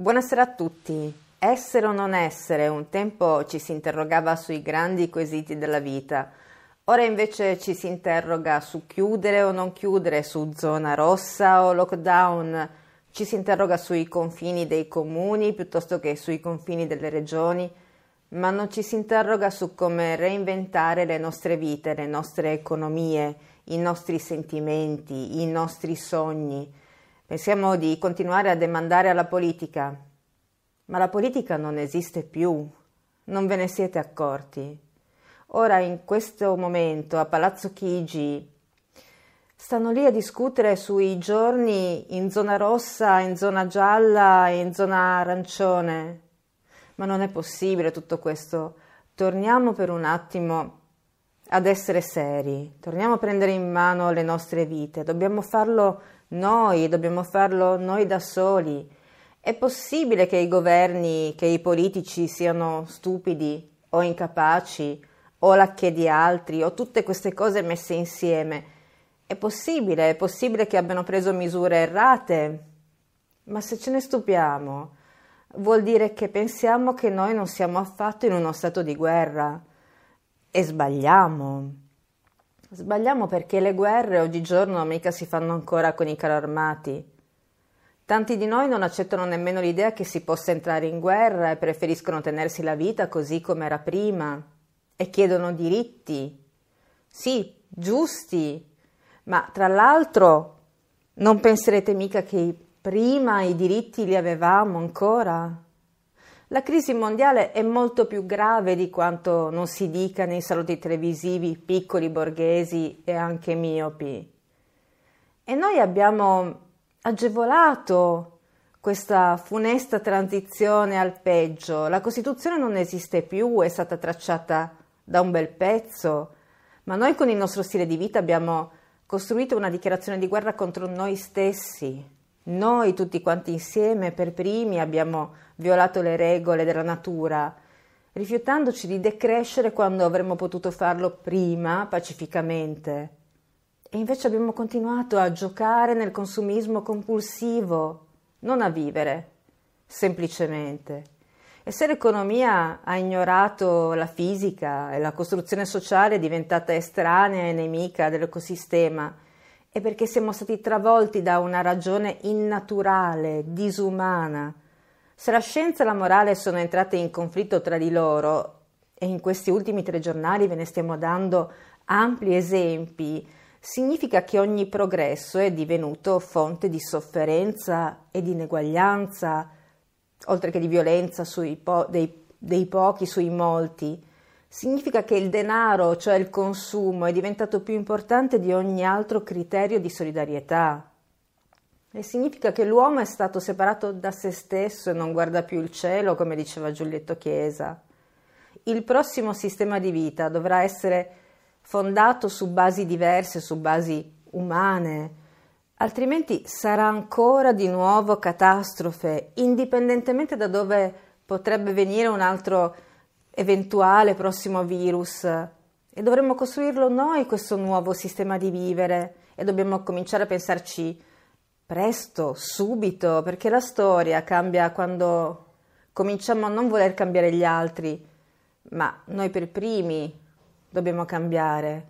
Buonasera a tutti. Essere o non essere, un tempo ci si interrogava sui grandi quesiti della vita, ora invece ci si interroga su chiudere o non chiudere, su zona rossa o lockdown, ci si interroga sui confini dei comuni piuttosto che sui confini delle regioni, ma non ci si interroga su come reinventare le nostre vite, le nostre economie, i nostri sentimenti, i nostri sogni Pensiamo di continuare a demandare alla politica, ma la politica non esiste più, non ve ne siete accorti. Ora, in questo momento, a Palazzo Chigi, stanno lì a discutere sui giorni in zona rossa, in zona gialla in zona arancione. Ma non è possibile tutto questo. Torniamo per un attimo ad essere seri, torniamo a prendere in mano le nostre vite, dobbiamo farlo noi, dobbiamo farlo noi da soli. È possibile che i governi, che i politici siano stupidi o incapaci o lacche di altri o tutte queste cose messe insieme? È possibile, è possibile che abbiano preso misure errate. Ma se ce ne stupiamo, vuol dire che pensiamo che noi non siamo affatto in uno stato di guerra e sbagliamo. Sbagliamo perché le guerre oggigiorno mica si fanno ancora con i carri armati. Tanti di noi non accettano nemmeno l'idea che si possa entrare in guerra e preferiscono tenersi la vita così come era prima e chiedono diritti. Sì, giusti, ma tra l'altro non penserete mica che prima i diritti li avevamo ancora? La crisi mondiale è molto più grave di quanto non si dica nei saloni televisivi piccoli borghesi e anche miopi. E noi abbiamo agevolato questa funesta transizione al peggio. La Costituzione non esiste più, è stata tracciata da un bel pezzo, ma noi con il nostro stile di vita abbiamo costruito una dichiarazione di guerra contro noi stessi. Noi tutti quanti insieme, per primi, abbiamo violato le regole della natura, rifiutandoci di decrescere quando avremmo potuto farlo prima, pacificamente. E invece abbiamo continuato a giocare nel consumismo compulsivo, non a vivere, semplicemente. E se l'economia ha ignorato la fisica e la costruzione sociale è diventata estranea e nemica dell'ecosistema, è perché siamo stati travolti da una ragione innaturale, disumana. Se la scienza e la morale sono entrate in conflitto tra di loro, e in questi ultimi tre giornali ve ne stiamo dando ampi esempi, significa che ogni progresso è divenuto fonte di sofferenza e di ineguaglianza, oltre che di violenza po- dei, dei pochi sui molti significa che il denaro, cioè il consumo, è diventato più importante di ogni altro criterio di solidarietà. E significa che l'uomo è stato separato da se stesso e non guarda più il cielo, come diceva Giulietto Chiesa. Il prossimo sistema di vita dovrà essere fondato su basi diverse, su basi umane, altrimenti sarà ancora di nuovo catastrofe, indipendentemente da dove potrebbe venire un altro eventuale prossimo virus. E dovremmo costruirlo noi questo nuovo sistema di vivere. E dobbiamo cominciare a pensarci presto, subito, perché la storia cambia quando cominciamo a non voler cambiare gli altri, ma noi per primi dobbiamo cambiare.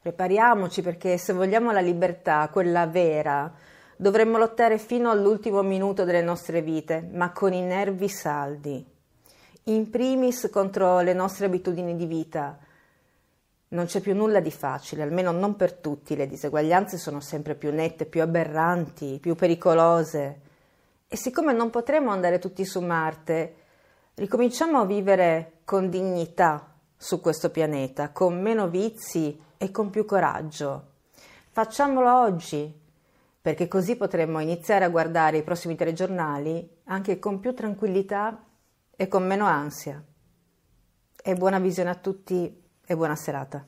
Prepariamoci perché se vogliamo la libertà, quella vera, dovremmo lottare fino all'ultimo minuto delle nostre vite, ma con i nervi saldi in primis contro le nostre abitudini di vita. Non c'è più nulla di facile, almeno non per tutti, le diseguaglianze sono sempre più nette, più aberranti, più pericolose. E siccome non potremo andare tutti su Marte, ricominciamo a vivere con dignità su questo pianeta, con meno vizi e con più coraggio. Facciamolo oggi, perché così potremo iniziare a guardare i prossimi telegiornali anche con più tranquillità e con meno ansia. E buona visione a tutti e buona serata.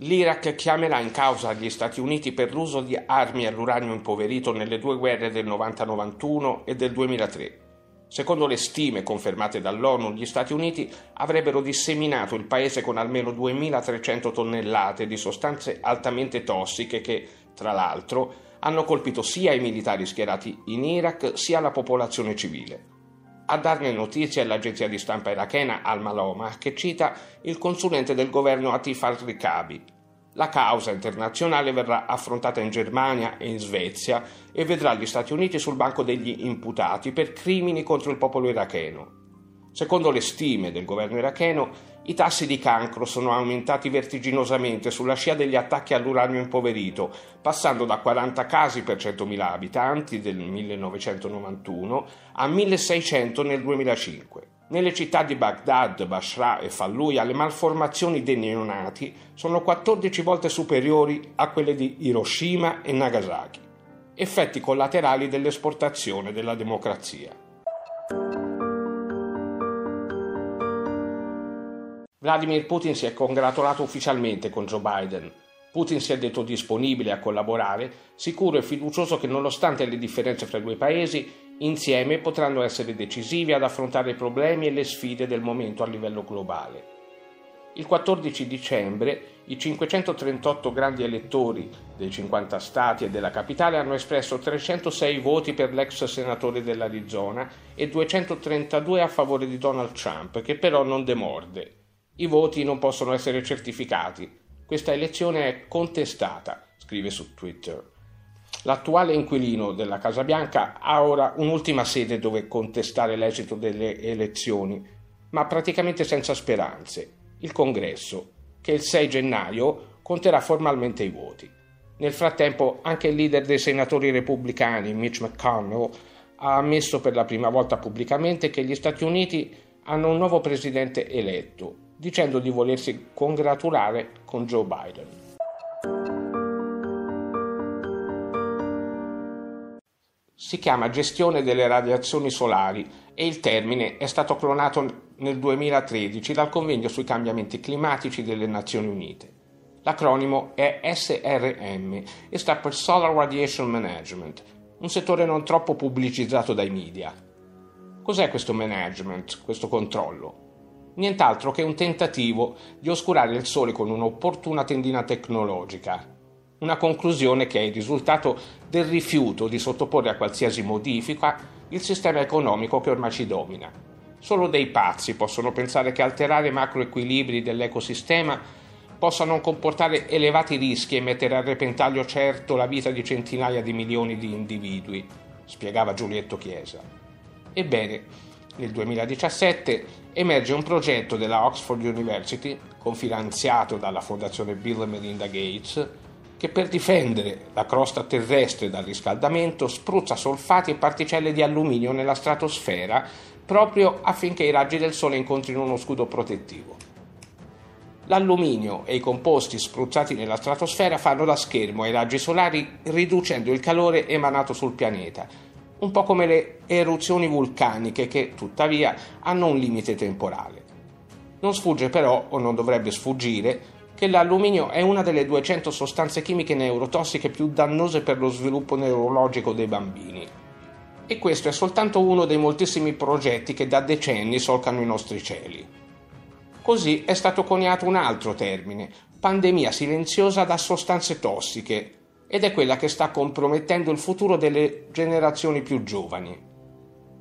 L'Iraq chiamerà in causa gli Stati Uniti per l'uso di armi all'uranio impoverito nelle due guerre del 90-91 e del 2003. Secondo le stime confermate dall'ONU, gli Stati Uniti avrebbero disseminato il paese con almeno 2.300 tonnellate di sostanze altamente tossiche che, tra l'altro, hanno colpito sia i militari schierati in Iraq sia la popolazione civile. A darne notizia è l'agenzia di stampa irachena Al-Maloma che cita il consulente del governo Atif al-Rikabi. La causa internazionale verrà affrontata in Germania e in Svezia e vedrà gli Stati Uniti sul banco degli imputati per crimini contro il popolo iracheno. Secondo le stime del governo iracheno, i tassi di cancro sono aumentati vertiginosamente sulla scia degli attacchi all'uranio impoverito, passando da 40 casi per 100.000 abitanti del 1991 a 1600 nel 2005. Nelle città di Baghdad, Basra e Fallujah le malformazioni dei neonati sono 14 volte superiori a quelle di Hiroshima e Nagasaki. Effetti collaterali dell'esportazione della democrazia. Vladimir Putin si è congratulato ufficialmente con Joe Biden. Putin si è detto disponibile a collaborare, sicuro e fiducioso che nonostante le differenze fra i due paesi, insieme potranno essere decisivi ad affrontare i problemi e le sfide del momento a livello globale. Il 14 dicembre i 538 grandi elettori dei 50 stati e della capitale hanno espresso 306 voti per l'ex senatore dell'Arizona e 232 a favore di Donald Trump, che però non demorde. I voti non possono essere certificati. Questa elezione è contestata, scrive su Twitter. L'attuale inquilino della Casa Bianca ha ora un'ultima sede dove contestare l'esito delle elezioni, ma praticamente senza speranze, il Congresso, che il 6 gennaio conterà formalmente i voti. Nel frattempo anche il leader dei senatori repubblicani, Mitch McConnell, ha ammesso per la prima volta pubblicamente che gli Stati Uniti hanno un nuovo presidente eletto dicendo di volersi congratulare con Joe Biden. Si chiama gestione delle radiazioni solari e il termine è stato clonato nel 2013 dal Convegno sui cambiamenti climatici delle Nazioni Unite. L'acronimo è SRM e sta per Solar Radiation Management, un settore non troppo pubblicizzato dai media. Cos'è questo management, questo controllo? Nient'altro che un tentativo di oscurare il Sole con un'opportuna tendina tecnologica. Una conclusione che è il risultato del rifiuto di sottoporre a qualsiasi modifica il sistema economico che ormai ci domina. Solo dei pazzi possono pensare che alterare i macroequilibri dell'ecosistema possa non comportare elevati rischi e mettere a repentaglio certo la vita di centinaia di milioni di individui, spiegava Giulietto Chiesa. Ebbene, nel 2017 emerge un progetto della Oxford University, confinanziato dalla Fondazione Bill e Melinda Gates, che per difendere la crosta terrestre dal riscaldamento spruzza solfati e particelle di alluminio nella stratosfera proprio affinché i raggi del Sole incontrino uno scudo protettivo. L'alluminio e i composti spruzzati nella stratosfera fanno da schermo ai raggi solari riducendo il calore emanato sul pianeta, un po' come le eruzioni vulcaniche che tuttavia hanno un limite temporale. Non sfugge però, o non dovrebbe sfuggire, che l'alluminio è una delle 200 sostanze chimiche neurotossiche più dannose per lo sviluppo neurologico dei bambini. E questo è soltanto uno dei moltissimi progetti che da decenni solcano i nostri cieli. Così è stato coniato un altro termine, pandemia silenziosa da sostanze tossiche, ed è quella che sta compromettendo il futuro delle generazioni più giovani.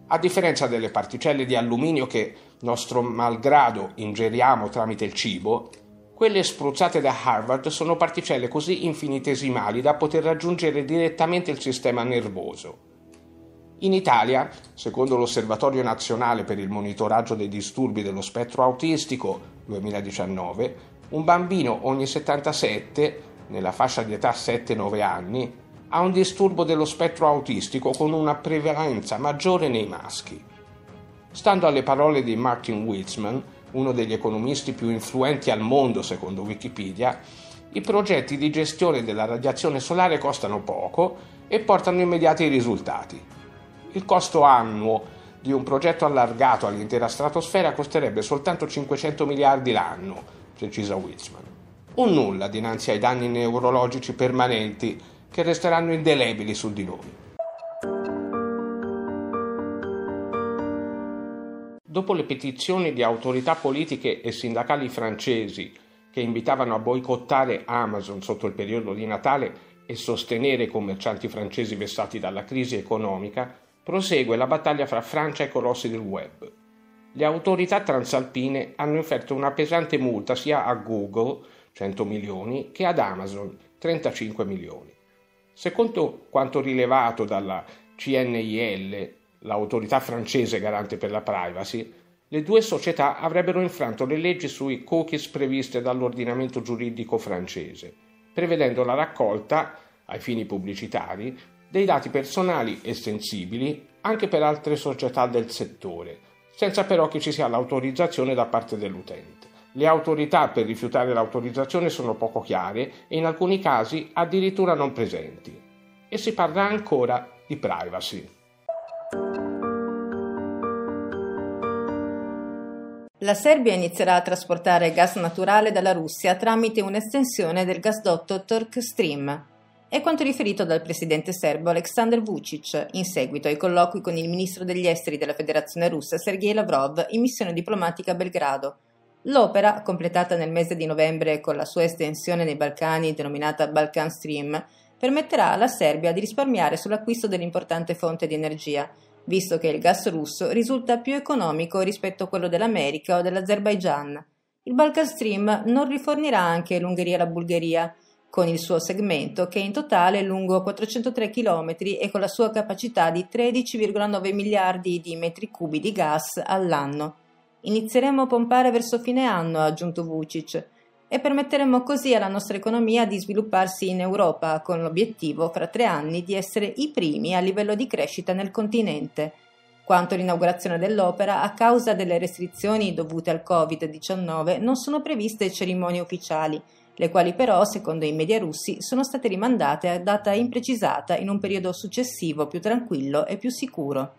A differenza delle particelle di alluminio che, nostro malgrado, ingeriamo tramite il cibo, quelle spruzzate da Harvard sono particelle così infinitesimali da poter raggiungere direttamente il sistema nervoso. In Italia, secondo l'Osservatorio nazionale per il monitoraggio dei disturbi dello spettro autistico 2019, un bambino ogni 77 nella fascia di età 7-9 anni, ha un disturbo dello spettro autistico con una prevalenza maggiore nei maschi. Stando alle parole di Martin Witzman, uno degli economisti più influenti al mondo secondo Wikipedia, i progetti di gestione della radiazione solare costano poco e portano immediati risultati. Il costo annuo di un progetto allargato all'intera stratosfera costerebbe soltanto 500 miliardi l'anno, precisa Witzman un nulla dinanzi ai danni neurologici permanenti che resteranno indelebili su di noi. Dopo le petizioni di autorità politiche e sindacali francesi che invitavano a boicottare Amazon sotto il periodo di Natale e sostenere i commercianti francesi vessati dalla crisi economica, prosegue la battaglia fra Francia e colossi del web. Le autorità transalpine hanno inferto una pesante multa sia a Google, 100 milioni, che ad Amazon, 35 milioni. Secondo quanto rilevato dalla CNIL, l'autorità francese garante per la privacy, le due società avrebbero infranto le leggi sui cookies previste dall'ordinamento giuridico francese, prevedendo la raccolta, ai fini pubblicitari, dei dati personali e sensibili anche per altre società del settore, senza però che ci sia l'autorizzazione da parte dell'utente. Le autorità per rifiutare l'autorizzazione sono poco chiare e in alcuni casi addirittura non presenti. E si parla ancora di privacy. La Serbia inizierà a trasportare gas naturale dalla Russia tramite un'estensione del gasdotto Turk Stream. È quanto riferito dal presidente serbo Aleksandr Vucic in seguito ai colloqui con il ministro degli esteri della Federazione russa Sergei Lavrov in missione diplomatica a Belgrado. L'opera, completata nel mese di novembre con la sua estensione nei Balcani denominata Balkan Stream, permetterà alla Serbia di risparmiare sull'acquisto dell'importante fonte di energia, visto che il gas russo risulta più economico rispetto a quello dell'America o dell'Azerbaigian. Il Balkan Stream non rifornirà anche l'Ungheria e la Bulgaria, con il suo segmento che in totale è lungo 403 km e con la sua capacità di 13,9 miliardi di metri cubi di gas all'anno. Inizieremo a pompare verso fine anno, ha aggiunto Vucic, e permetteremo così alla nostra economia di svilupparsi in Europa, con l'obiettivo fra tre anni di essere i primi a livello di crescita nel continente. Quanto all'inaugurazione dell'opera, a causa delle restrizioni dovute al Covid-19 non sono previste cerimonie ufficiali, le quali però, secondo i media russi, sono state rimandate a data imprecisata in un periodo successivo più tranquillo e più sicuro.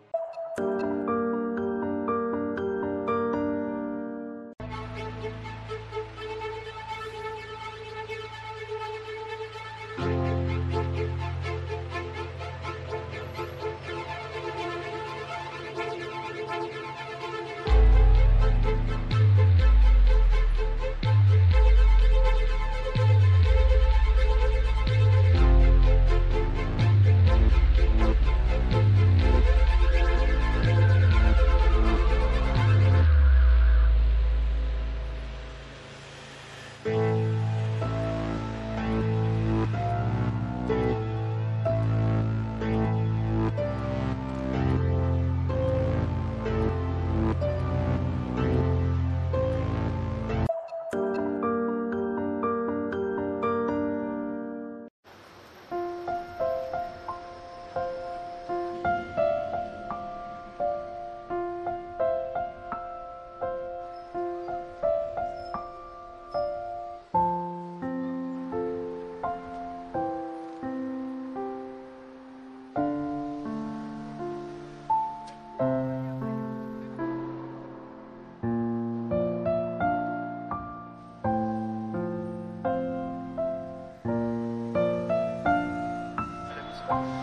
Bye.